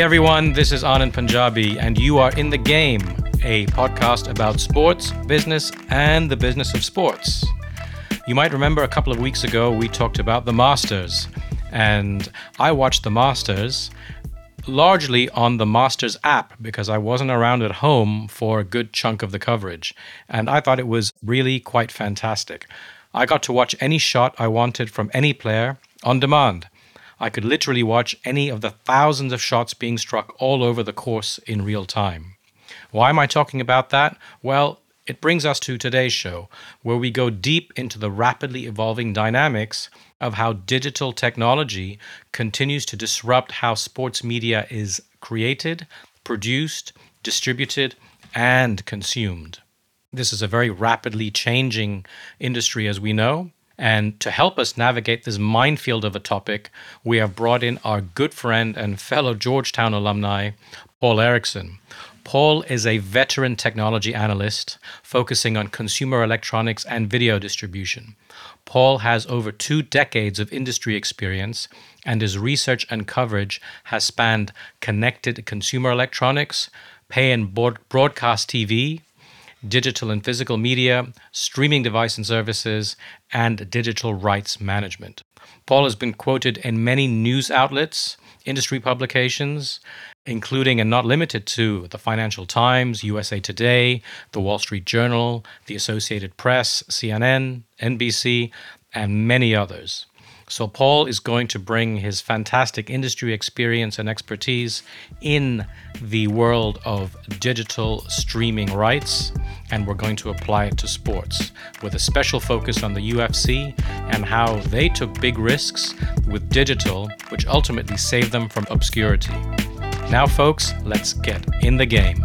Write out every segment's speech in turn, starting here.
Hey everyone, this is Anand Punjabi, and you are in the game, a podcast about sports, business, and the business of sports. You might remember a couple of weeks ago we talked about the Masters, and I watched the Masters largely on the Masters app because I wasn't around at home for a good chunk of the coverage, and I thought it was really quite fantastic. I got to watch any shot I wanted from any player on demand. I could literally watch any of the thousands of shots being struck all over the course in real time. Why am I talking about that? Well, it brings us to today's show, where we go deep into the rapidly evolving dynamics of how digital technology continues to disrupt how sports media is created, produced, distributed, and consumed. This is a very rapidly changing industry, as we know, and to help us navigate this minefield of a topic, we have brought in our good friend and fellow Georgetown alumni, Paul Erickson. Paul is a veteran technology analyst focusing on consumer electronics and video distribution. Paul has over two decades of industry experience, and his research and coverage has spanned connected consumer electronics, pay and broadcast TV, digital and physical media, streaming device and services, and digital rights management. Paul has been quoted in many news outlets, industry publications, including and not limited to the Financial Times, USA Today, the Wall Street Journal, the Associated Press, CNN, NBC, and many others. So, Paul is going to bring his fantastic industry experience and expertise in the world of digital streaming rights, and we're going to apply it to sports with a special focus on the UFC and how they took big risks with digital, which ultimately saved them from obscurity. Now, folks, let's get in the game.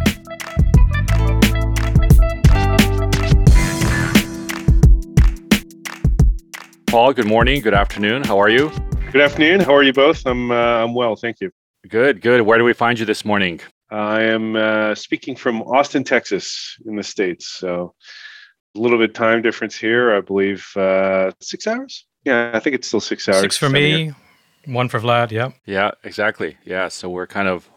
Paul, good morning, good afternoon. How are you? Good afternoon. How are you both? I'm uh, I'm well, thank you. Good, good. Where do we find you this morning? I am uh, speaking from Austin, Texas, in the states. So a little bit time difference here. I believe uh, six hours. Yeah, I think it's still six hours. Six for me, here. one for Vlad. Yeah. Yeah, exactly. Yeah, so we're kind of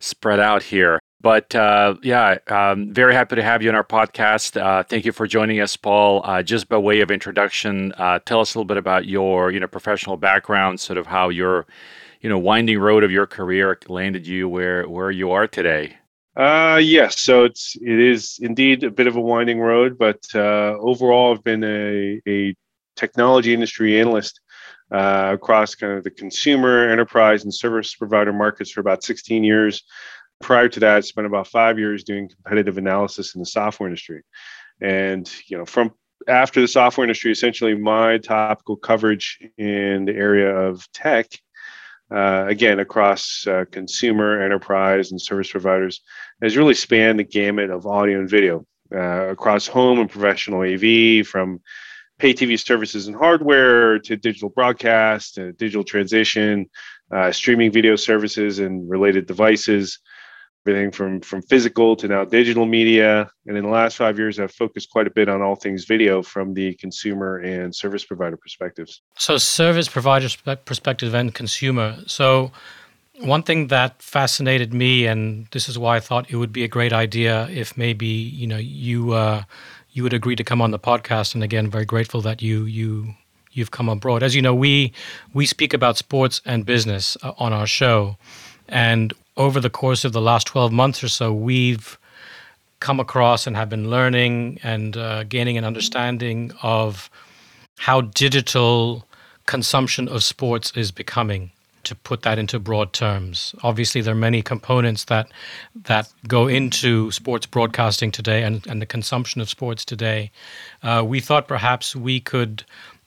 spread out here. But uh, yeah, um, very happy to have you on our podcast. Uh, thank you for joining us, Paul. Uh, just by way of introduction, uh, tell us a little bit about your you know professional background, sort of how your you know winding road of your career landed you where where you are today. Uh, yes, so it's it is indeed a bit of a winding road, but uh, overall, I've been a, a technology industry analyst uh, across kind of the consumer, enterprise, and service provider markets for about 16 years. Prior to that, spent about five years doing competitive analysis in the software industry. And, you know, from after the software industry, essentially my topical coverage in the area of tech, uh, again, across uh, consumer, enterprise, and service providers, has really spanned the gamut of audio and video uh, across home and professional AV, from pay TV services and hardware to digital broadcast, to digital transition, uh, streaming video services and related devices everything from from physical to now digital media. And in the last five years, I've focused quite a bit on all things video from the consumer and service provider perspectives. So, service provider perspective and consumer. So, one thing that fascinated me, and this is why I thought it would be a great idea if maybe you know you uh, you would agree to come on the podcast. And again, very grateful that you you you've come abroad. As you know, we we speak about sports and business uh, on our show. And over the course of the last 12 months or so, we've come across and have been learning and uh, gaining an understanding of how digital consumption of sports is becoming to put that into broad terms. Obviously there are many components that that go into sports broadcasting today and, and the consumption of sports today. Uh, we thought perhaps we could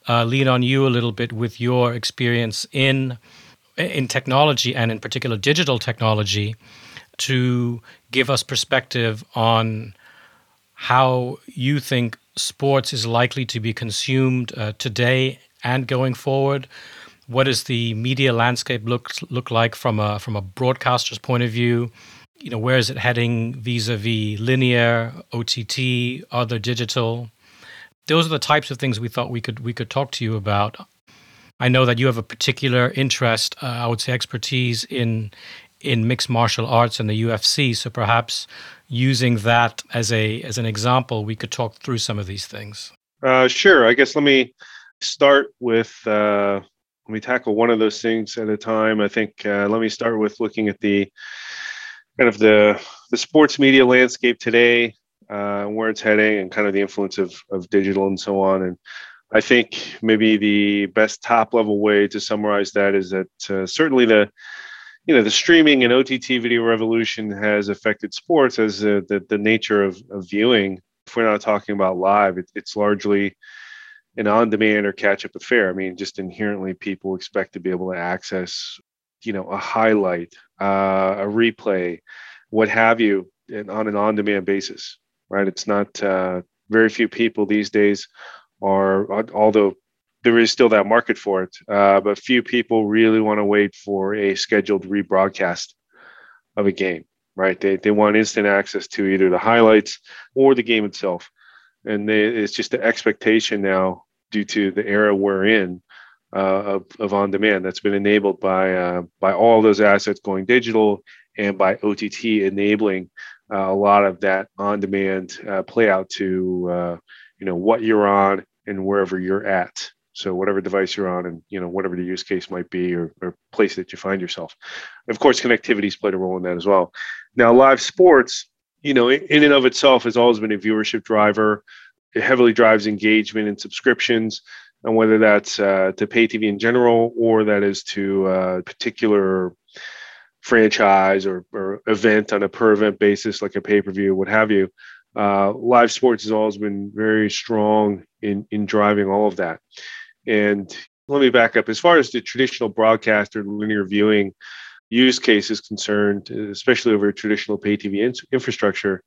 uh, lean on you a little bit with your experience in in technology and in particular digital technology to give us perspective on how you think sports is likely to be consumed uh, today and going forward. What does the media landscape look look like from a from a broadcaster's point of view? You know, where is it heading vis-a-vis linear, OTT, other digital? Those are the types of things we thought we could we could talk to you about I know that you have a particular interest, uh, I would say expertise in in mixed martial arts and the UFC. So perhaps using that as a as an example, we could talk through some of these things. Uh, sure. I guess let me start with uh, let me tackle one of those things at a time. I think uh, let me start with looking at the kind of the the sports media landscape today, uh, where it's heading, and kind of the influence of of digital and so on. And I think maybe the best top level way to summarize that is that uh, certainly the you know the streaming and OTT video revolution has affected sports as uh, the the nature of, of viewing. If we're not talking about live, it, it's largely an on-demand or catch-up affair. I mean, just inherently, people expect to be able to access, you know, a highlight, uh, a replay, what have you, and on an on-demand basis, right? It's not uh, very few people these days are, although there is still that market for it. Uh, but few people really want to wait for a scheduled rebroadcast of a game, right? They, they want instant access to either the highlights or the game itself. And they, it's just the expectation now, due to the era we're in, uh, of, of on demand that's been enabled by uh, by all those assets going digital and by OTT enabling uh, a lot of that on demand uh, play out to uh, you know what you're on and wherever you're at. So whatever device you're on and you know whatever the use case might be or, or place that you find yourself. Of course connectivity's played a role in that as well. Now live sports you know in and of itself has always been a viewership driver. It heavily drives engagement and subscriptions and whether that's uh, to pay tv in general or that is to a uh, particular franchise or, or event on a per event basis like a pay-per-view what have you uh, live sports has always been very strong in in driving all of that and let me back up. As far as the traditional broadcast or linear viewing use case is concerned, especially over traditional pay TV in- infrastructure,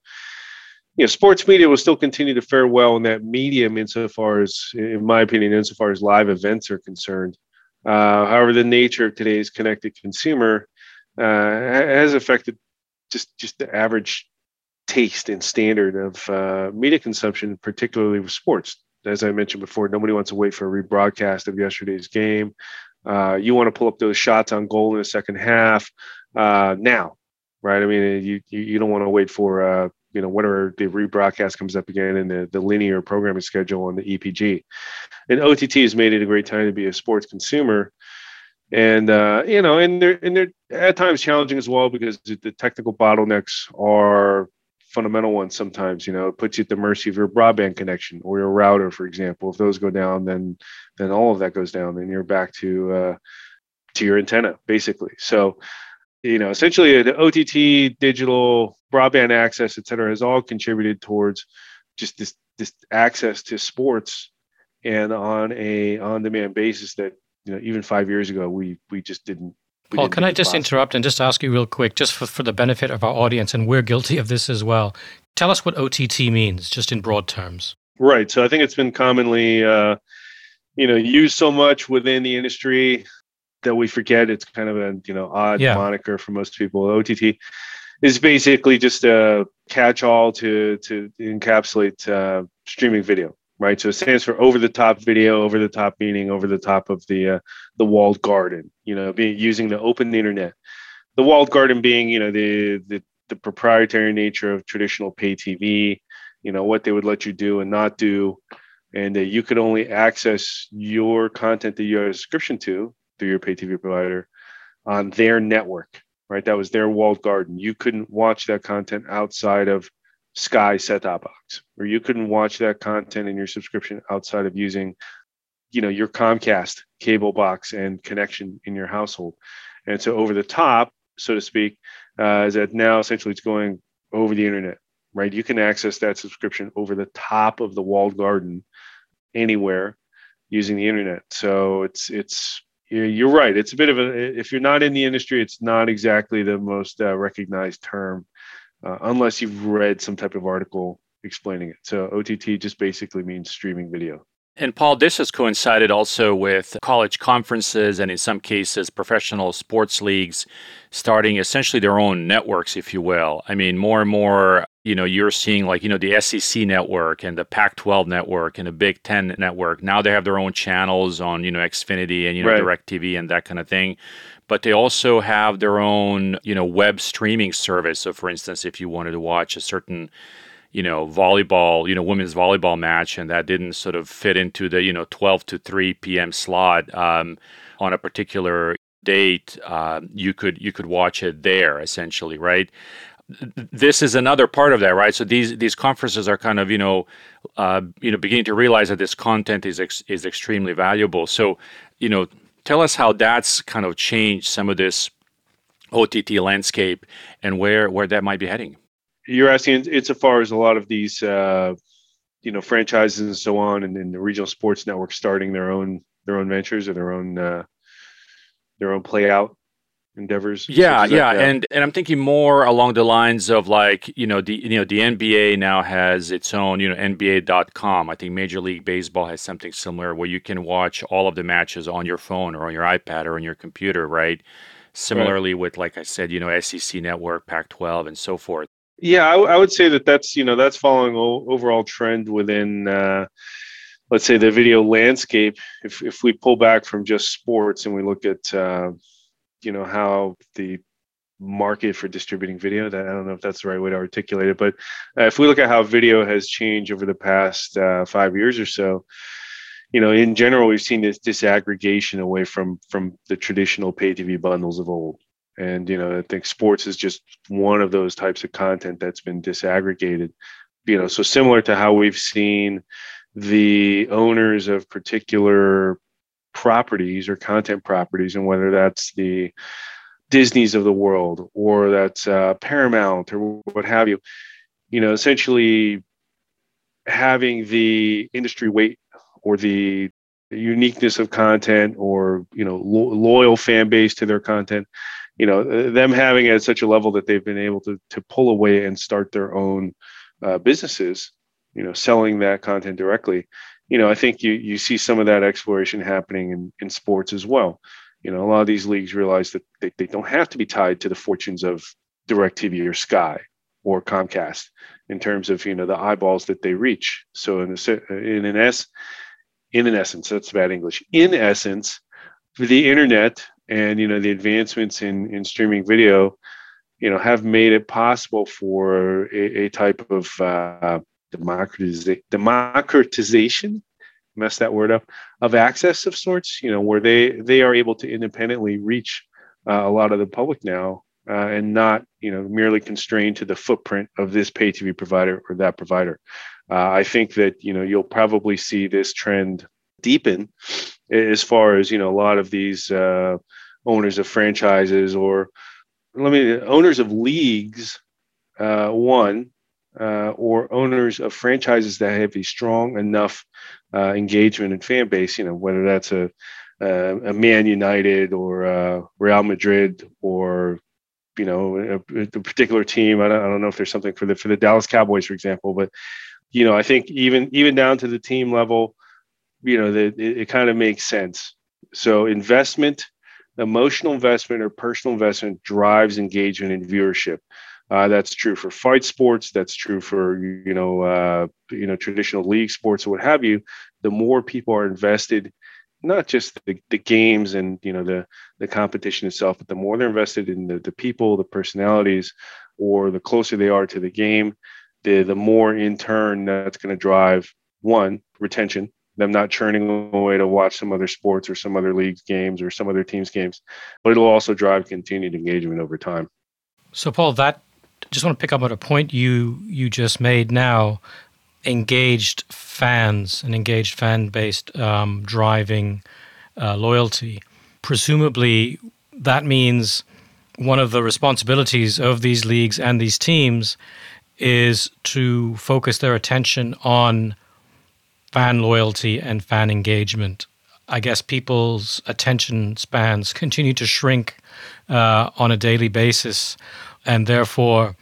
you know, sports media will still continue to fare well in that medium insofar as, in my opinion, insofar as live events are concerned. Uh, however, the nature of today's connected consumer uh, has affected just just the average taste and standard of uh, media consumption, particularly with sports as I mentioned before, nobody wants to wait for a rebroadcast of yesterday's game. Uh, you want to pull up those shots on goal in the second half uh, now, right? I mean, you you don't want to wait for uh, you know whenever the rebroadcast comes up again in the, the linear programming schedule on the EPG. And OTT has made it a great time to be a sports consumer. And uh, you know, and they're and they're at times challenging as well because the technical bottlenecks are fundamental ones sometimes you know it puts you at the mercy of your broadband connection or your router for example. If those go down then then all of that goes down and you're back to uh, to your antenna basically. So you know essentially the ott digital broadband access et cetera has all contributed towards just this this access to sports and on a on demand basis that you know even five years ago we we just didn't Paul, can I just interrupt and just ask you real quick, just for, for the benefit of our audience, and we're guilty of this as well. Tell us what OTT means, just in broad terms. Right. So I think it's been commonly, uh, you know, used so much within the industry that we forget it's kind of a you know odd yeah. moniker for most people. OTT is basically just a catch-all to to encapsulate uh, streaming video right? So it stands for over the top video, over the top meaning, over the top of the uh, the walled garden. You know, being using the open internet. The walled garden being, you know, the the, the proprietary nature of traditional pay TV. You know what they would let you do and not do, and uh, you could only access your content that you have a subscription to through your pay TV provider on their network. Right, that was their walled garden. You couldn't watch that content outside of Sky set top box, or you couldn't watch that content in your subscription outside of using, you know, your Comcast cable box and connection in your household. And so over the top, so to speak, uh, is that now essentially it's going over the internet, right? You can access that subscription over the top of the walled garden anywhere using the internet. So it's it's you're right. It's a bit of a if you're not in the industry, it's not exactly the most uh, recognized term uh, unless you've read some type of article explaining it. So OTT just basically means streaming video. And Paul, this has coincided also with college conferences and in some cases professional sports leagues starting essentially their own networks, if you will. I mean, more and more, you know, you're seeing like, you know, the SEC network and the Pac 12 network and the Big Ten network. Now they have their own channels on, you know, Xfinity and, you know, right. DirecTV and that kind of thing. But they also have their own, you know, web streaming service. So, for instance, if you wanted to watch a certain you know, volleyball, you know, women's volleyball match, and that didn't sort of fit into the, you know, 12 to 3 p.m. slot um, on a particular date, uh, you could you could watch it there essentially, right? This is another part of that, right? So these these conferences are kind of you know, uh, you know, beginning to realize that this content is ex- is extremely valuable. So, you know, tell us how that's kind of changed some of this OTT landscape and where where that might be heading. You're asking insofar as a lot of these uh, you know franchises and so on and, and the regional sports networks starting their own their own ventures or their own uh, their own play out endeavors yeah yeah and and i'm thinking more along the lines of like you know the you know the nba now has its own you know nba.com i think major league baseball has something similar where you can watch all of the matches on your phone or on your ipad or on your computer right similarly right. with like i said you know sec network pac 12 and so forth yeah, I, I, would say that that's you know that's following o- overall trend within uh, let's say the video landscape. If if we pull back from just sports and we look at uh, you know how the market for distributing video that i don't know if that's the right way to articulate it but uh, if we look at how video has changed over the past uh, five years or so you know in general we've seen this disaggregation away from from the traditional pay tv bundles of old. And you know i think sports is just one of those types of content that's been disaggregated. You know so similar to how we've seen the owners of particular properties or content properties and whether that's the disney's of the world or that's uh, paramount or what have you. You know essentially having the industry weight or the uniqueness of content or you know lo- loyal fan base to their content you know them having at such a level that they've been able to to pull away and start their own uh, businesses you know selling that content directly you know i think you you see some of that exploration happening in in sports as well. You know a lot of these leagues realize that they, they don't have to be tied to the fortunes of directv or sky or comcast in terms of you know the eyeballs that they reach. So in a, in an s in an essence that's bad english. In essence the internet and you know the advancements in in streaming video you know have made it possible for a, a type of uh, democratization democratization mess that word up of access of sorts you know where they they are able to independently reach uh, a lot of the public now uh, and not you know merely constrained to the footprint of this pay tv provider or that provider. Uh, i think that you know you'll probably see this trend deepen as far as you know a lot of these uh, owners of franchises or let me owners of leagues uh, one uh, or owners of franchises that have a strong enough uh, engagement and fan base you know whether that's a a man united or uh, real madrid or you know a, a, particular team I don't, I don't know if there's something for the for the dallas cowboys for example but you know i think even even down to the team level you know that it, it kind of makes sense so investment emotional investment or personal investment drives engagement and viewership. Uh, that's true for fight sports. That's true for you know uh, you know traditional league sports or what have you. The more people are invested, not just the, the games and you know the the competition itself, but the more they're invested in the, the people, the personalities, or the closer they are to the game, the the more in turn that's going to drive one retention them not churning away to watch some other sports or some other leagues games or some other teams games but it'll also drive continued engagement over time so paul that just want to pick up on a point you you just made now. Engaged fans and engaged fan based um, driving uh, loyalty. Presumably that means one of the responsibilities of these leagues and these teams is to focus their attention on fan loyalty and fan engagement. I guess people's attention spans continue to shrink uh, on a daily basis, and therefore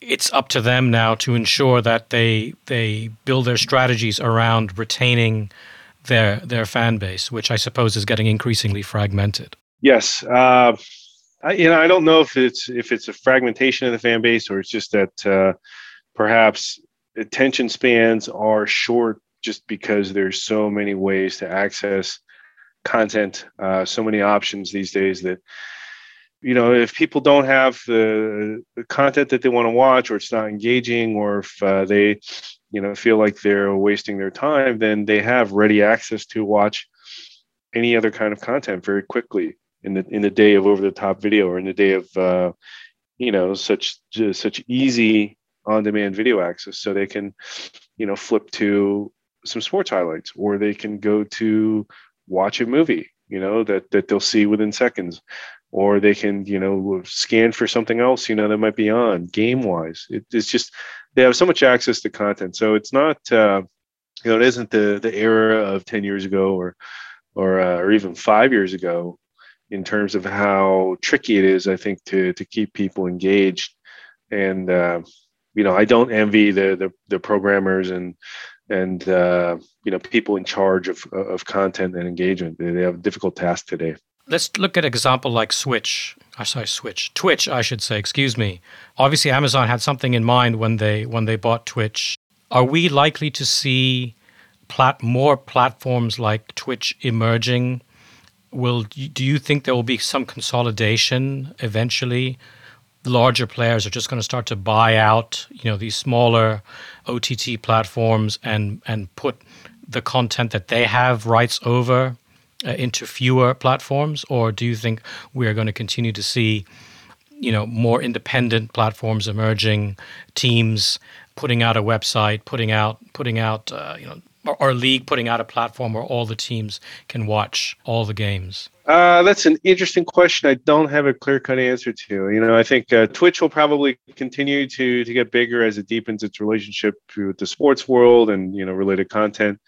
it's up to them now to ensure that they they build their strategies around retaining their their fan base, which I suppose is getting increasingly fragmented. Yes, uh, I, you know I don't know if it's if it's a fragmentation of the fan base or it's just that uh, perhaps attention spans are short just because there's so many ways to access content, uh, so many options these days that you know if people don't have the, the content that they want to watch or it's not engaging or if uh, they you know feel like they're wasting their time then they have ready access to watch any other kind of content very quickly in the in the day of over the top video or in the day of uh, you know such such easy on demand video access. So they can you know flip to some sports highlights or they can go to watch a movie you know that that they'll see within seconds or they can you know scan for something else you know that might be on game wise it, it's just they have so much access to content. So it's not uh, you know it isn't the the era of 10 years ago or or uh, or even five years ago in terms of how tricky it is i think to to keep people engaged. And uh, you know i don't envy the the, the programmers and and uh, you know people in charge of of content and engagement. They have a difficult task today let's look at an example like Switch. Uh, sorry, Switch, Twitch, I should say. Excuse me. Obviously, Amazon had something in mind when they when they bought Twitch. Are we likely to see plat- more platforms like Twitch emerging? Will do you think there will be some consolidation eventually? Larger players are just going to start to buy out, you know, these smaller OTT platforms and and put the content that they have rights over uh, into fewer platforms, or do you think we are going to continue to see, you know, more independent platforms emerging, teams putting out a website, putting out putting out, uh, you know, or, league putting out a platform where all the teams can watch all the games? Uh, that's an interesting question. I don't have a clear cut answer to. You know, I think uh, Twitch will probably continue to to get bigger as it deepens its relationship with the sports world and you know related content.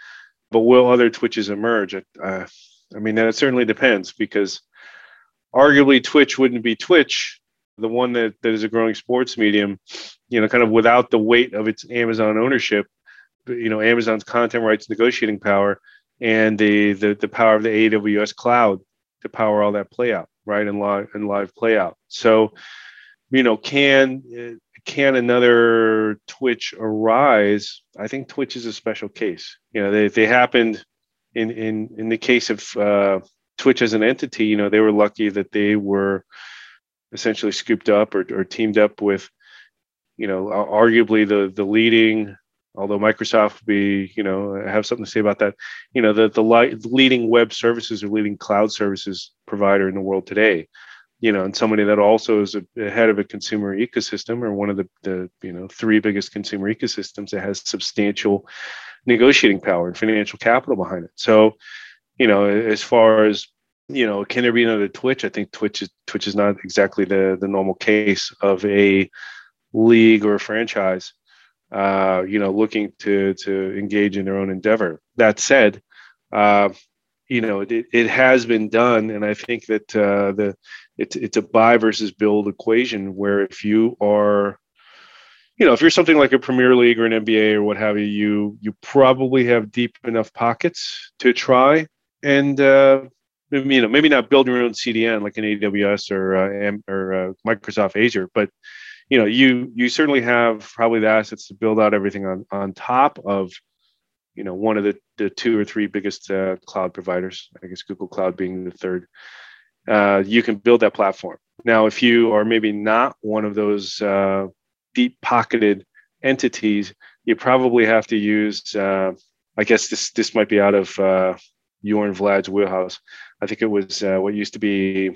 But will other Twitches emerge? Uh, I mean, that certainly depends because arguably Twitch wouldn't be Twitch, the one that, that is a growing sports medium, you know, kind of without the weight of its Amazon ownership, you know, Amazon's content rights negotiating power and the the, the power of the AWS cloud to power all that play out, right? And live and live play out. So, you know, can can another Twitch arise? I think Twitch is a special case. You know, they they happened in in in the case of uh, Twitch as an entity, you know, they were lucky that they were essentially scooped up or, or teamed up with, you know, arguably the the leading. Although Microsoft would be, you know, have something to say about that. You know, the the li- leading web services or leading cloud services provider in the world today you know, and somebody that also is a, head of a consumer ecosystem or one of the, the you know three biggest consumer ecosystems that has substantial negotiating power and financial capital behind it. So, you know, as far as you know, can there be another Twitch? I think Twitch is Twitch is not exactly the the normal case of a league or a franchise. Uh, you know, looking to to engage in their own endeavor. That said, uh, you know, it, it has been done, and I think that uh, the it's it's a buy versus build equation where if you are you know, if you're something like a Premier League or an NBA or what have you, you you probably have deep enough pockets to try and uh, you know maybe not build your own CDN like an AWS or uh, or uh, Microsoft Azure, but you know you you certainly have probably the assets to build out everything on on top of you know one of the the two or three biggest uh, cloud providers. I guess Google Cloud being the third. Uh, you can build that platform. Now, if you are maybe not one of those uh, deep pocketed entities, you probably have to use. Uh, I guess this this might be out of uh, your and Vlad's wheelhouse. I think it was uh, what used to be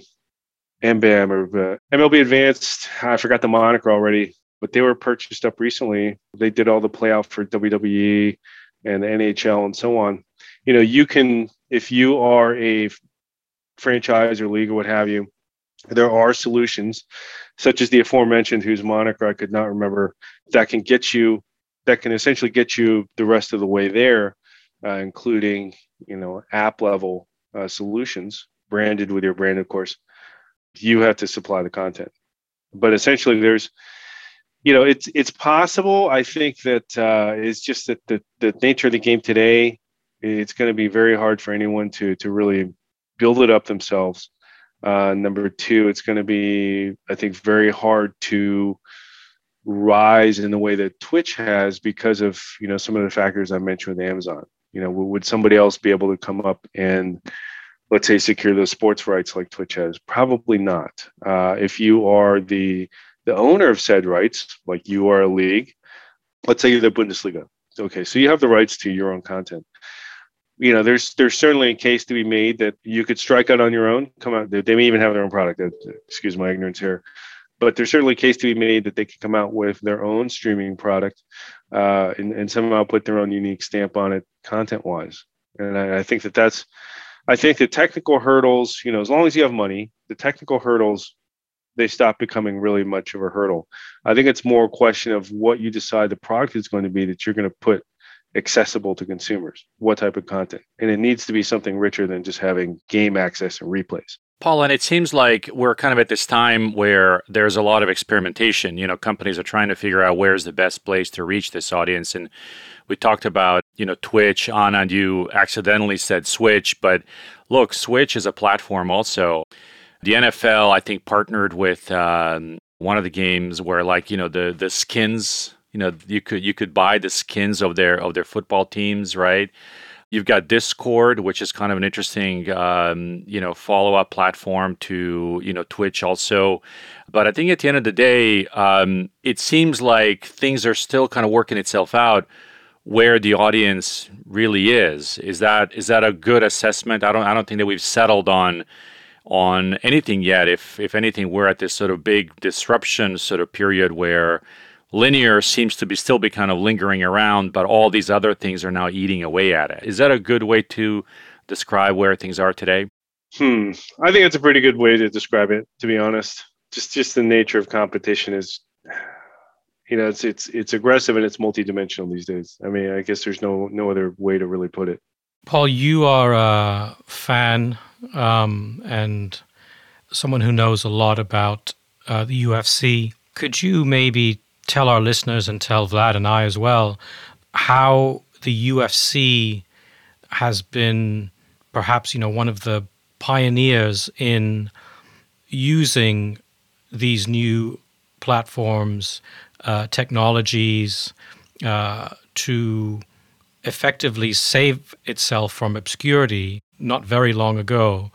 MBAM or uh, MLB Advanced. I forgot the moniker already, but they were purchased up recently. They did all the playoff for WWE and NHL and so on. You know, you can if you are a franchise or league or what have you, there are solutions such as the aforementioned whose moniker I could not remember that can get you that can essentially get you the rest of the way there, uh, including you know app level uh, solutions branded with your brand, of course. You have to supply the content, but essentially there's you know it's it's possible. I think that uh, it's just that the the nature of the game today it's going to be very hard for anyone to to really build it up themselves. Uh, number two, it's going to be, I think, very hard to rise in the way that Twitch has because of you know some of the factors I mentioned with Amazon. You know, would somebody else be able to come up and let's say secure those sports rights like Twitch has? Probably not. Uh, if you are the the owner of said rights, like you are a league, let's say you're the Bundesliga. Okay, so you have the rights to your own content. You know, there's there's certainly a case to be made that you could strike out on your own. Come out, they may even have their own product. Excuse my ignorance here, but there's certainly a case to be made that they could come out with their own streaming product uh, and, and somehow put their own unique stamp on it, content wise. And I, I think that that's, I think the technical hurdles. You know, as long as you have money, the technical hurdles they stop becoming really much of a hurdle. I think it's more a question of what you decide the product is going to be that you're going to put accessible to consumers. What type of content? And it needs to be something richer than just having game access and replays. Paul, and it seems like we're kind of at this time where there's a lot of experimentation. You know, companies are trying to figure out where's the best place to reach this audience. And we talked about, you know, Twitch. Anand, and you accidentally said Switch, but look, Switch is a platform also. The NFL, I think, partnered with um, one of the games where, like, you know, the the skins. You know, you could you could buy the skins of their of their football teams, right? You've got Discord, which is kind of an interesting, um, you know, follow-up platform to, you know, Twitch also. But I think at the end of the day, um, it seems like things are still kind of working itself out where the audience really is. Is that is that a good assessment? I don't I don't think that we've settled on on anything yet. If if anything, we're at this sort of big disruption sort of period where linear seems to be still be kind of lingering around, but all these other things are now eating away at it. Is that a good way to describe where things are today? Hmm. I think it's a pretty good way to describe it, to be honest. Just just the nature of competition is you know, it's it's it's aggressive and it's multidimensional these days. I mean, I guess there's no no other way to really put it. Paul, you are a fan um, and someone who knows a lot about uh, the UFC. Could you maybe tell our listeners and tell Vlad and I as well how the UFC has been perhaps you know one of the pioneers in using these new platforms, uh, technologies uh, to effectively save itself from obscurity not very long ago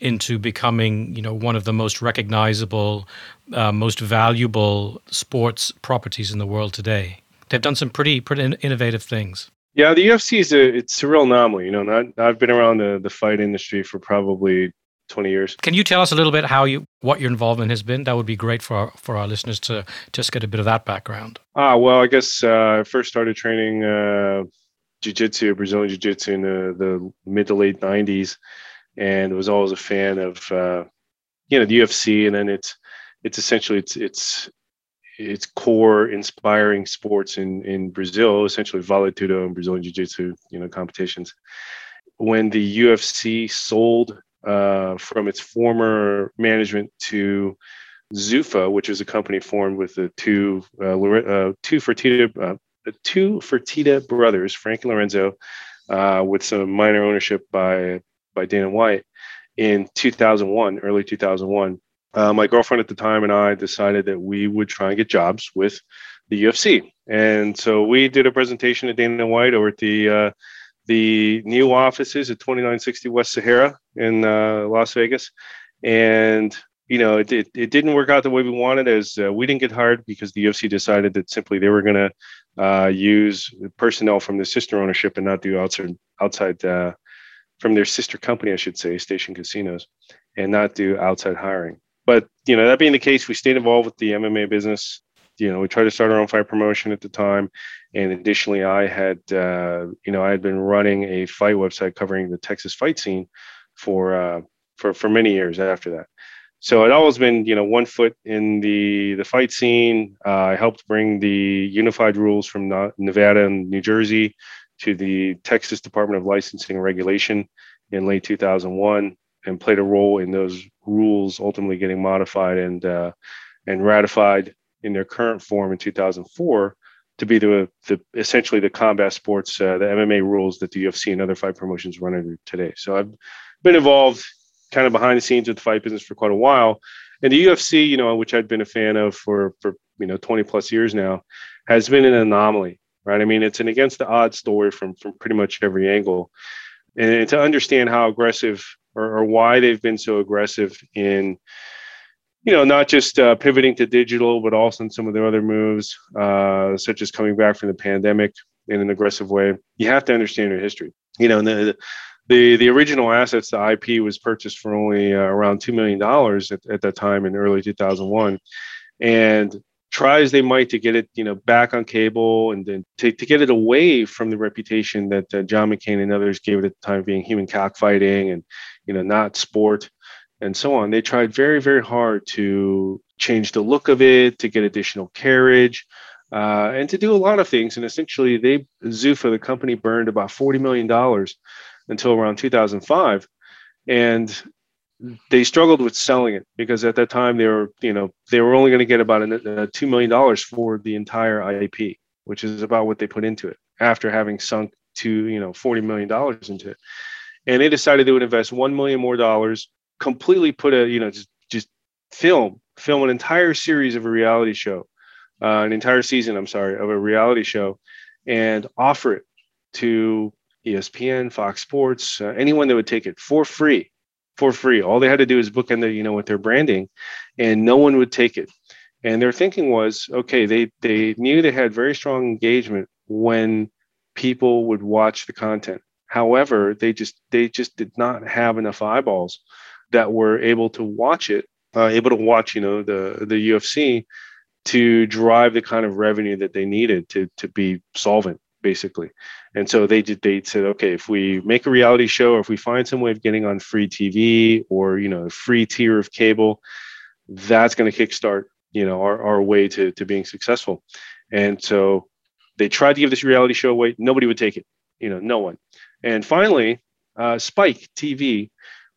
into becoming, you know, one of the most recognizable, uh, most valuable sports properties in the world today. They've done some pretty pretty innovative things. Yeah, the UFC is a it's a real anomaly. You know, not, I've been around the the fight industry for probably 20 years. Can you tell us a little bit how you what your involvement has been? That would be great for our, for our listeners to just get a bit of that background. Ah, well, I guess uh, I first started training uh, jiu-jitsu, Brazilian jiu-jitsu in the, the mid to late 90s and was always a fan of uh, you know the UFC and then it's it's essentially it's it's it's core inspiring sports in in Brazil essentially Vale Tudo and Brazilian Jiu-Jitsu you know competitions when the UFC sold uh, from its former management to Zuffa, which is a company formed with the two uh, uh, two Fertitta uh, two Fertitta brothers, Frank and Lorenzo, uh, with some minor ownership by by Dana White in 2001, early 2001. Uh, my girlfriend at the time and I decided that we would try and get jobs with the UFC, and so we did a presentation to Dana White over at the uh, the new offices at 2960 West Sahara in uh, Las Vegas, and you know, it, it, it, didn't work out the way we wanted as uh, we didn't get hired because the UFC decided that simply they were going to uh, use personnel from the sister ownership and not do outside outside uh, from their sister company, I should say, Station Casinos, and not do outside hiring. But you know, that being the case, we stayed involved with the MMA business. You know, we tried to start our own fight promotion at the time, and additionally, I had uh, you know I had been running a fight website covering the Texas fight scene for uh, for for many years after that. So it always been you know one foot in the the fight scene. Uh, i helped bring the unified rules from nevada and new jersey to the texas department of licensing and regulation in late 2001 and played a role in those rules ultimately getting modified and uh, and ratified in their current form in 2004 to be the, the essentially the combat sports, uh, the MMA rules that the UFC and other fight promotions run under today. So I've been involved kind of behind the scenes with the fight business for quite a while. And the UFC, you know, which I'd been a fan of for for you know 20 plus years now, has been an anomaly, right? I mean, it's an against the odds story from from pretty much every angle. And to understand how aggressive or, or why they've been so aggressive in you know, not just uh, pivoting to digital, but also in some of their other moves, uh, such as coming back from the pandemic in an aggressive way. You have to understand their history. You know, the the the original assets, the IP was purchased for only uh, around two million dollars at, at that time in early 2001, and try as they might to get it, you know, back on cable and then to, to get it away from the reputation that uh, John McCain and others gave it at the time being human cockfighting and, you know, not sport and so on. They tried very, very hard to change the look of it, to get additional carriage, uh, and to do a lot of things. And essentially, they Zuffa, the company, burned about forty million dollars until around 2005, and they struggled with selling it because at that time they were, you know, they were only going to get about a, a two million dollars for the entire IP, which is about what they put into it after having sunk to, you know, forty million dollars into it. And they decided they would invest one million more dollars completely put a you know just just film film an entire series of a reality show uh, an entire season i'm sorry of a reality show and offer it to espn fox sports uh, anyone that would take it for free for free. All they had to do is book in the you know with their branding and no one would take it. And their thinking was okay they they knew they had very strong engagement when people would watch the content. However they just they just did not have enough eyeballs that were able to watch it, uh, able to watch, you know, the the UFC to drive the kind of revenue that they needed to to be solvent, basically. And so they did. They said, okay, if we make a reality show, or if we find some way of getting on free TV or you know, a free tier of cable, that's going to kickstart you know our, our way to to being successful. And so they tried to give this reality show away. Nobody would take it. You know, no one. And finally, uh, Spike TV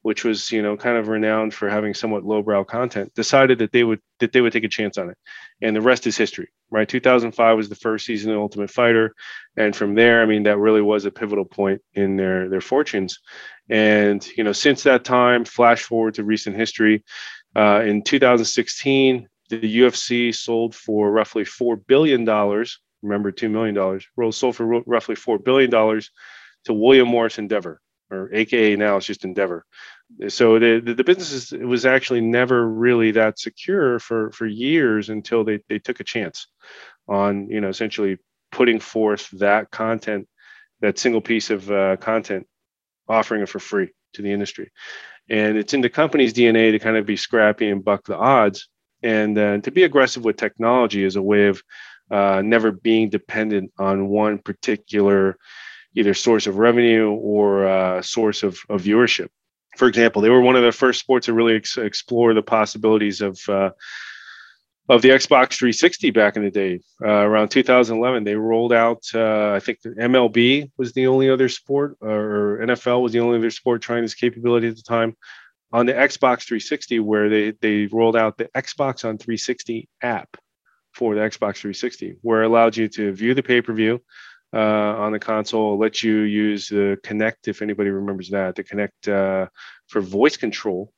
which was you know kind of renowned for having somewhat lowbrow content, decided that they would that they would take a chance on it, and the rest is history. Right, 2005 was the first season of Ultimate Fighter, and from there, I mean, that really was a pivotal point in their their fortunes. And you know, since that time, flash forward to recent history, uh, in 2016, the UFC sold for roughly four billion dollars. Remember, two million dollars. Sold for roughly four billion dollars to William Morris Endeavor or AKA now it's just Endeavor. So the, the, the business is, was actually never really that secure for, for years until they, they took a chance on, you know, essentially putting forth that content, that single piece of uh, content, offering it for free to the industry. And it's in the company's DNA to kind of be scrappy and buck the odds and uh, to be aggressive with technology as a way of uh, never being dependent on one particular either source of revenue or uh, source of, of viewership. For example, they were one of the first sports to really ex- explore the possibilities of uh, of the Xbox 360 back in the day. Uh, around 2011, they rolled out. Uh, I think MLB was the only other sport, or NFL was the only other sport trying this capability at the time. On the Xbox 360, where they they rolled out the Xbox on 360 app for the Xbox 360, where it allowed you to view the pay per view, uh, on the console. Let you use the Kinect, if anybody remembers that. The Kinect uh, for voice control.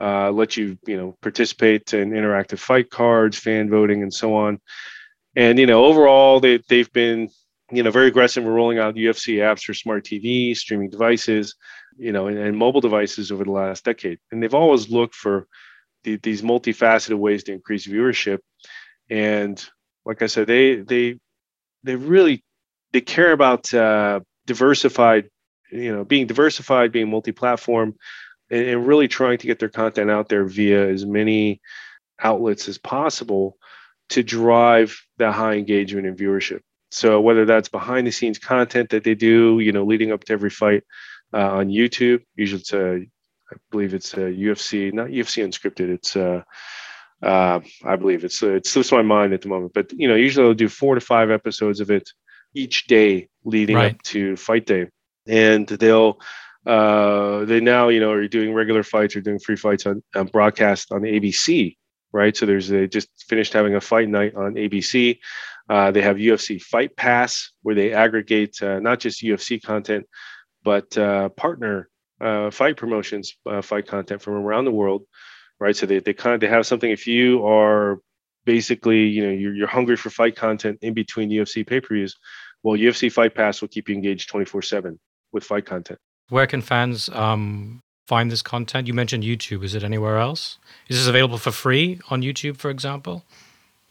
Uh, let you you know participate in interactive fight cards, fan voting, and so on. And you know overall they they've been you know very aggressive in rolling out UFC apps for smart TV, streaming devices, you know, and, and mobile devices over the last decade. And they've always looked for the, these multifaceted ways to increase viewership. And like I said, they they they really they care about uh, diversified, you know, being diversified, being multi-platform, and, and really trying to get their content out there via as many outlets as possible to drive that high engagement and viewership. So whether that's behind the scenes content that they do, you know, leading up to every fight uh, on YouTube, usually it's a, I believe it's a UFC, not UFC unscripted. It's uh, uh, I believe it's uh, it slips my mind at the moment, but you know, usually they'll do four to five episodes of it each day leading right. up to fight day, and they'll uh, they now you know are doing regular fights or doing free fights on, on broadcast on ABC, right? So there's they just finished having a fight night on ABC. Uh, they have UFC Fight Pass, where they aggregate uh, not just UFC content, but uh, partner uh, fight promotions, uh, fight content from around the world, right? So they, they kind of they have something. If you are basically, you know, you're, you're hungry for fight content in between UFC pay per views, well, UFC Fight Pass will keep you engaged 24 seven with fight content. Where can fans um, find this content? You mentioned YouTube. Is it anywhere else? Is this available for free on YouTube, for example,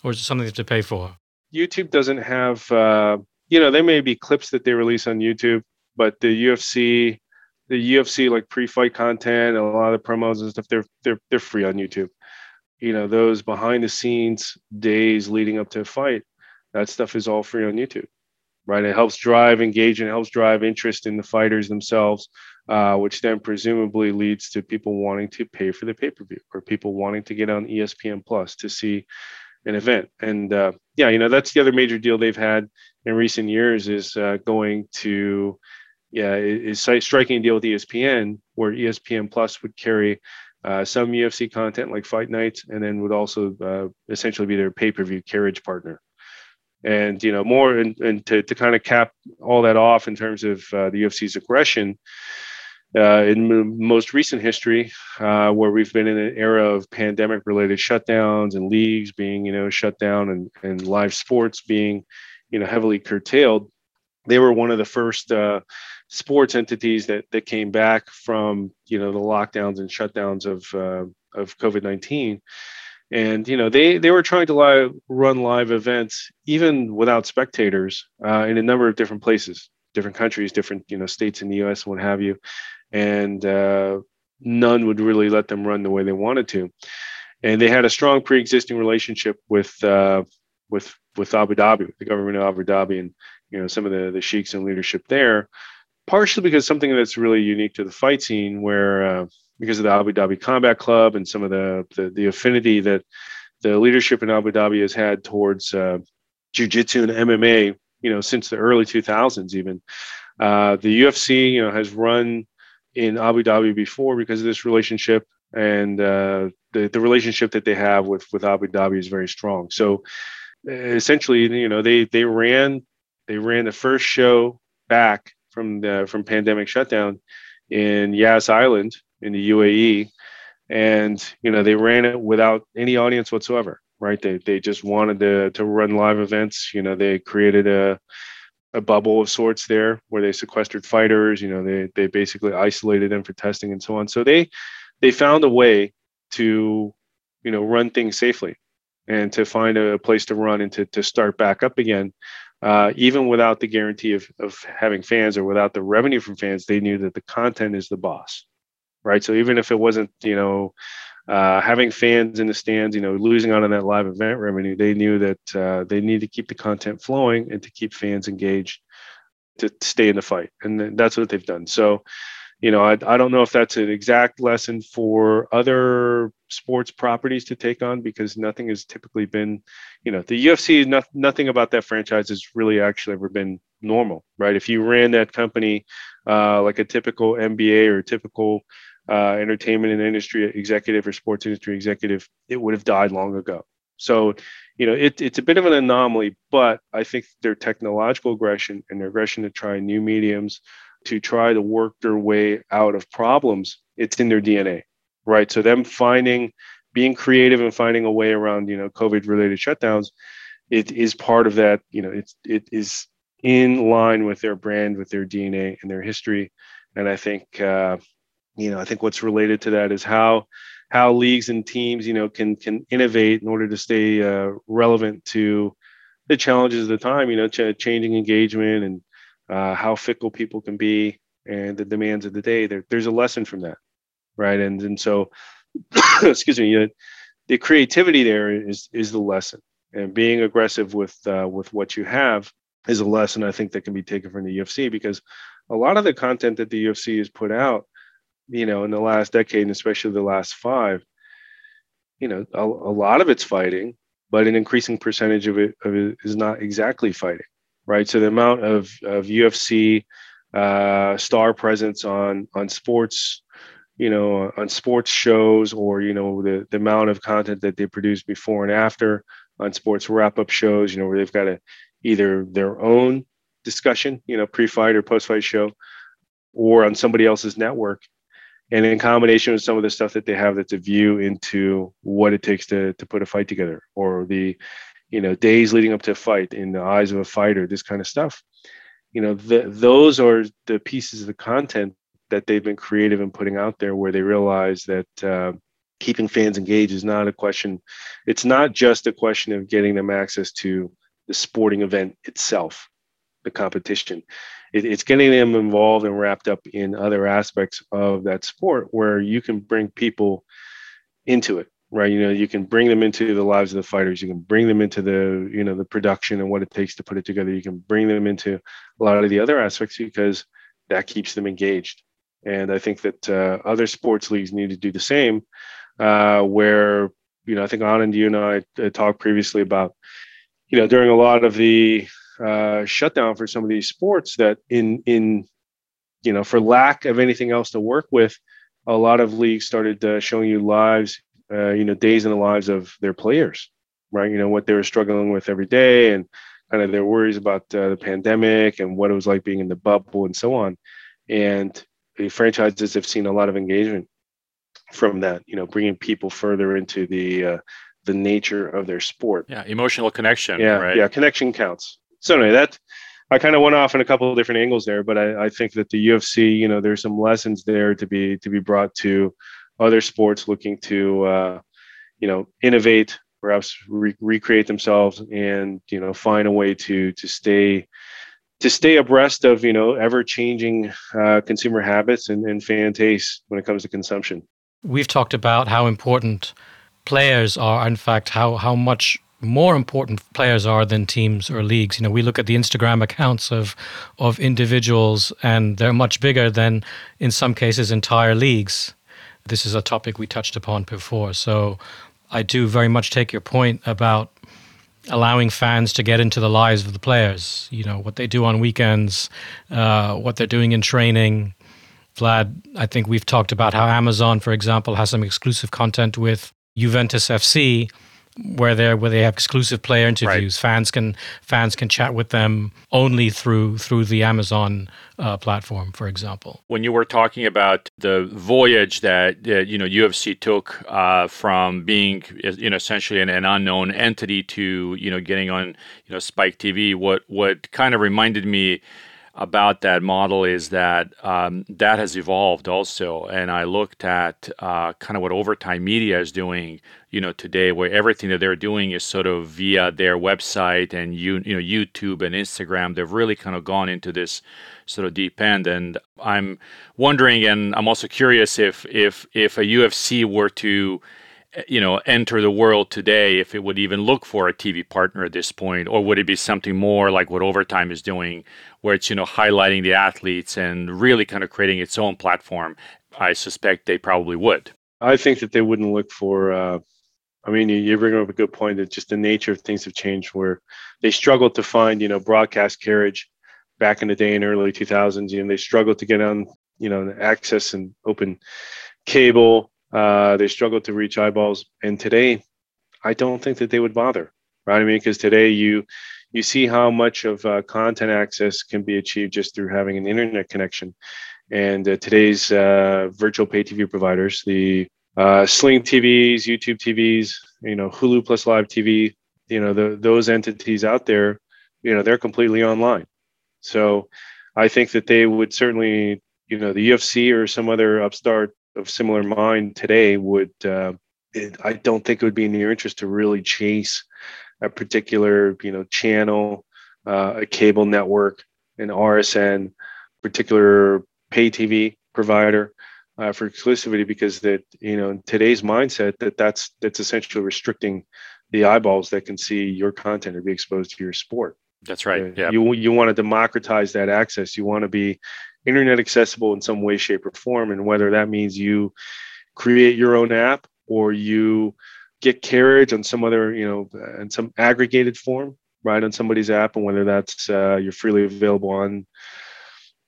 or is it something they have to pay for? YouTube doesn't have, uh, you know, there may be clips that they release on YouTube, but the UFC, the UFC like pre-fight content, and a lot of the promos and stuff, they're they're they're free on YouTube. You know, those behind the scenes days leading up to a fight, that stuff is all free on YouTube right? It helps drive engagement, helps drive interest in the fighters themselves, uh, which then presumably leads to people wanting to pay for the pay per view or people wanting to get on ESPN Plus to see an event. And uh, yeah, you know that's the other major deal they've had in recent years is uh, going to yeah is striking a deal with ESPN where ESPN Plus would carry. Uh, some UFC content like Fight Nights, and then would also uh, essentially be their pay-per-view carriage partner. And you know more and, and to, to kind of cap all that off in terms of uh, the ufc's aggression uh, in most recent history uh, where we've been in an era of pandemic related shutdowns and leagues being you know shut down and, and live sports being you know heavily curtailed they were one of the first uh, sports entities that that came back from you know the lockdowns and shutdowns of uh, of covid-19 and you know they they were trying to live, run live events even without spectators uh, in a number of different places different countries different you know states in the us and what have you. And uh, none would really let them run the way they wanted to. And they had a strong pre-existing relationship with uh, with with abu dhabi the government of abu dhabi and you know some of the the sheiks and leadership there partially because something that's really unique to the fight scene where uh, because of the Abu Dhabi Combat Club and some of the the, the affinity that the leadership in Abu Dhabi has had towards uh, jiu-jitsu and MMA, you know, since the early 2000s even. Uh, the UFC, you know, has run in Abu Dhabi before because of this relationship, and uh, the the relationship that they have with with Abu Dhabi is very strong. So essentially, you know, they they ran they ran the first show back from the from pandemic shutdown in Yas Island in the UAE, and you know they ran it without any audience whatsoever. Right? They they just wanted to to run live events. You know, they created a a bubble of sorts there where they sequestered fighters. You know, they they basically isolated them for testing and so on. So they they found a way to you know run things safely and to find a place to run and to, to start back up again uh, even without the guarantee of, of having fans or without the revenue from fans they knew that the content is the boss right? So even if it wasn't, you know, uh, having fans in the stands, you know, losing out on that live event revenue, they knew that uh, they need to keep the content flowing and to keep fans engaged to stay in the fight, and that's what they've done. So, you know, I, I don't know if that's an exact lesson for other sports properties to take on because nothing has typically been, you know, the UFC, not, nothing about that franchise has really actually ever been normal, right? If you ran that company uh, like a typical MBA or typical uh, entertainment and industry executive or sports industry executive, it would have died long ago. So, you know, it, it's a bit of an anomaly, but I think their technological aggression and their aggression to try new mediums, to try to work their way out of problems, it's in their DNA, right? So them finding, being creative and finding a way around, you know, COVID-related shutdowns, it is part of that. You know, it's it is in line with their brand, with their DNA and their history. And I think uh, you know, I think what's related to that is how how leagues and teams, you know, can can innovate in order to stay uh, relevant to the challenges of the time. You know, ch- changing engagement and uh, how fickle people can be and the demands of the day. There, there's a lesson from that, right? And and so, excuse me, you know, the creativity there is is the lesson, and being aggressive with uh, with what you have is a lesson I think that can be taken from the UFC because a lot of the content that the UFC has put out you know, in the last decade, and especially the last five, you know, a, a lot of it's fighting, but an increasing percentage of it, of it is not exactly fighting, right? So the amount of, of UFC uh, star presence on on sports, you know, on sports shows, or you know, the the amount of content that they produce before and after on sports wrap up shows, you know, where they've got a either their own discussion, you know, pre-fight or post-fight show, or on somebody else's network. And in combination with some of the stuff that they have that's a view into what it takes to to put a fight together or the, you know, days leading up to a fight in the eyes of a fighter, this kind of stuff. You know, the, those are the pieces of the content that they've been creative in putting out there where they realize that uh, keeping fans engaged is not a question. It's not just a question of getting them access to the sporting event itself the competition. It, it's getting them involved and wrapped up in other aspects of that sport where you can bring people into it right? You know you can bring them into the lives of the fighters. You can bring them into the you know the production and what it takes to put it together. You can bring them into a lot of the other aspects because that keeps them engaged. And I think that uh, other sports leagues need to do the same. Uh, where you know, I think Anand, you and I uh, talked previously about, you know, during a lot of the uh, shutdown for some of these sports, that in in you know, for lack of anything else to work with, a lot of leagues started uh, showing you lives, uh, you know, days in the lives of their players, right? You know, what they were struggling with every day, and kind of their worries about uh, the pandemic and what it was like being in the bubble and so on. And the franchises have seen a lot of engagement from that. You know, bringing people further into the uh, the nature of their sport. Yeah, emotional connection. Yeah, right? yeah, connection counts. So anyway, that I kind of went off in a couple of different angles there, but I, I think that the UFC, you know, there's some lessons there to be to be brought to other sports looking to, uh, you know, innovate, perhaps re- recreate themselves, and you know, find a way to to stay to stay abreast of you know ever changing uh, consumer habits and, and fan tastes when it comes to consumption. We've talked about how important players are. In fact, how how much more important players are than teams or leagues. You know, we look at the Instagram accounts of of individuals, and they're much bigger than, in some cases, entire leagues. This is a topic we touched upon before. So, I do very much take your point about allowing fans to get into the lives of the players. You know what they do on weekends, uh, what they're doing in training. Vlad, I think we've talked about how Amazon, for example, has some exclusive content with Juventus FC where they where they have exclusive player interviews. Right. Fans can fans can chat with them only through through the Amazon uh, platform, for example. When you were talking about the voyage that uh, you know UFC took uh, from being you know essentially an, an, unknown entity to you know getting on you know Spike TV, what what kind of reminded me about that model is that um, that has evolved also. And I looked at uh, kind of what Overtime Media is doing, you know, today, where everything that they're doing is sort of via their website and you, you know YouTube and Instagram. They've really kind of gone into this sort of deep end. And I'm wondering, and I'm also curious if if if a UFC were to you know enter the world today if it would even look for a tv partner at this point or would it be something more like what overtime is doing where it's you know highlighting the athletes and really kind of creating its own platform? I suspect they probably would. I think that they wouldn't look for uh, i mean you, bring up a good point that just the nature of things have changed where they struggled to find you know broadcast carriage back in the day in early 2000s and they struggled to get on you know access and open cable uh, they struggle to reach eyeballs. And today, I don't think that they would bother, right? I mean, because today you you see how much of uh, content access can be achieved just through having an internet connection. And uh, today's uh, virtual pay TV providers, the uh, Sling TVs, YouTube TVs, you know, Hulu plus Live TV, you know, the, those entities out there, you know, they're completely online. So I think that they would certainly, you know, the UFC or some other upstart of similar mind today would uh, it, I don't think it would be in your interest to really chase a particular you know channel, uh, a cable network, an RSN, particular pay TV provider uh, for exclusivity because that you know today's mindset that that's that's essentially restricting the eyeballs that can see your content or be exposed to your sport. That's right. Uh, yeah. You you want to democratize that access. You want to be internet accessible in some way, shape, or form. And whether that means you create your own app or you get carriage on some other, you know, in some aggregated form, right, on somebody's app, and whether that's uh, you're freely available on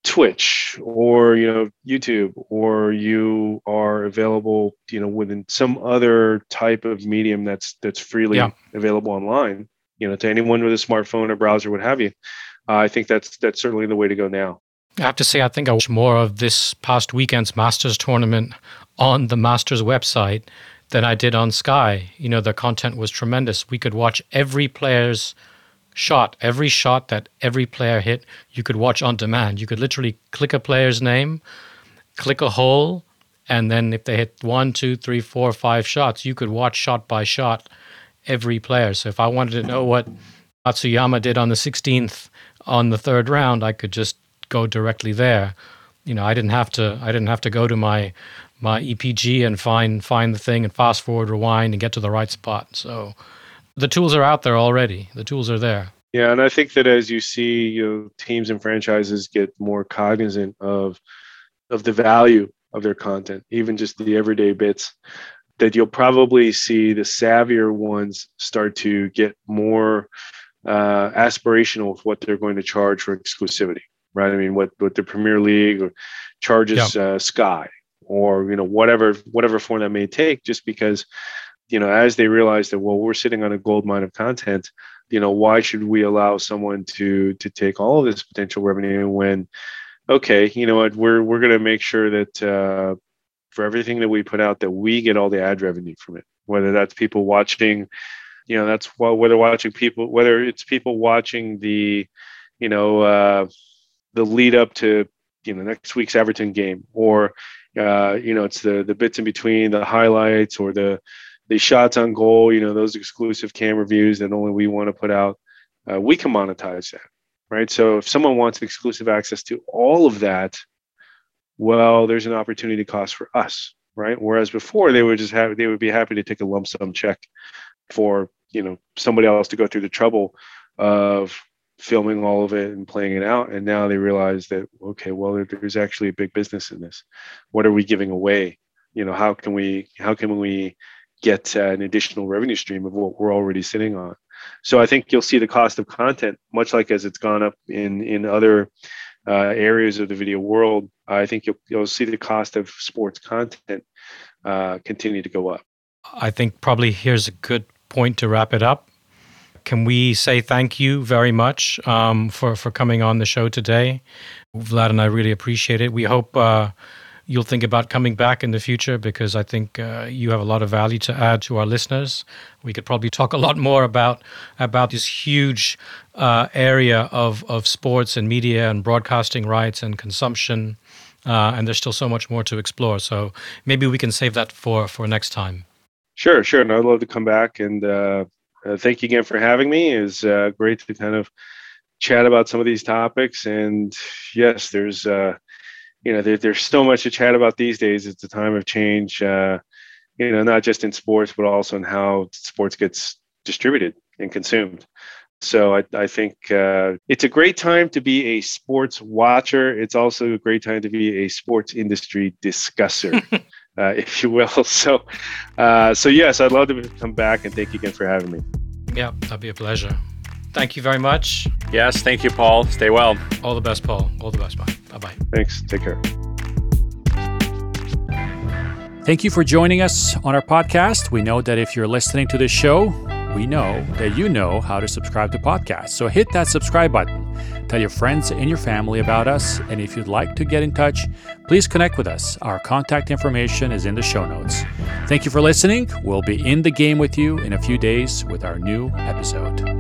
Twitch or you know YouTube or you are are available, you know, within some other type of medium that's that's freely yeah. available online, you know, to anyone with a smartphone or browser, what have you. Uh, I think that's that's certainly the way to go now. I have to say, I think I watched more of this past weekend's Masters tournament on the Masters website than I did on Sky. You know, the content was tremendous. We could watch every player's shot, every shot that every player hit, you could watch on demand. You could literally click a player's name, click a hole, and then if they hit one, two, three, four, five shots, you could watch shot by shot every player. So if I wanted to know what Matsuyama did on the 16th on the third round, I could just go directly there. You know, I didn't have to. I didn't have to go to my my EPG and find find the thing and fast forward, rewind, and get to the right spot. So the tools are out there already. The tools are there. Yeah, and I think that as you see you know, teams and franchises get more cognizant of of the value of their content, even just the everyday bits, that you'll probably see the savvier ones start to get more uh, aspirational with what they're going to charge for exclusivity, right? I mean, what what the Premier League charges uh, Sky, or you know whatever whatever form that may take, just because you know, as they realize that, well, we're sitting on a gold mine of content, you know, why should we allow someone to to take all of this potential revenue when, okay, you know what, we're we're going to make sure that uh, for everything that we put out, that we get all the ad revenue from it, whether that's people watching, you know, that's whether watching people, whether it's people watching the, you know, uh, the lead up to you know next week's Everton game, or uh, you know, it's the the bits in between, the highlights, or the the shots on goal, you know, those exclusive camera views that only we want to put out, uh, we can monetize that, right? So if someone wants exclusive access to all of that, well, there's an opportunity cost for us, right? Whereas before they would just have, they would be happy to take a lump sum check for, you know, somebody else to go through the trouble of filming all of it and playing it out. And now they realize that, okay, well, there's actually a big business in this. What are we giving away? You know, how can we, how can we get uh, an additional revenue stream of what we're already sitting on. So I think you'll see the cost of content, much like as it's gone up in in other uh, areas of the video world. I think you'll you'll see the cost of sports content uh, continue to go up. I think probably here's a good point to wrap it up. Can we say thank you very much um, for for coming on the show today, Vlad and I really appreciate it. We hope uh, you'll think about coming back in the future because I think uh, you have a lot of value to add to our listeners. We could probably talk a lot more about about this huge uh, area of of sports and media and broadcasting rights and consumption, uh, and there's still so much more to explore. So maybe we can save that for for next time. Sure, sure. And I'd love to come back and uh, thank you again for having me. It's uh, great to kind of chat about some of these topics. And yes, there's uh, you know, there, there's so much to chat about these days. It's a time of change, uh, you know, not just in sports, but also in how sports gets distributed and consumed. So I, I think uh, it's a great time to be a sports watcher. It's also a great time to be a sports industry discusser, uh, if you will. So, uh, so yes, I'd love to come back and thank you again for having me. Yeah, that'd be a pleasure. Thank you very much. Yes, thank you, Paul. Stay well. All the best, Paul. All the best. Bye. Bye bye. Thanks. Take care. Thank you for joining us on our podcast. We know that if you're listening to this show, we know that you know how to subscribe to podcasts. So hit that subscribe button. Tell your friends and your family about us. And if you'd like to get in touch, please connect with us. Our contact information is in the show notes. Thank you for listening. We'll be in the game with you in a few days with our new episode.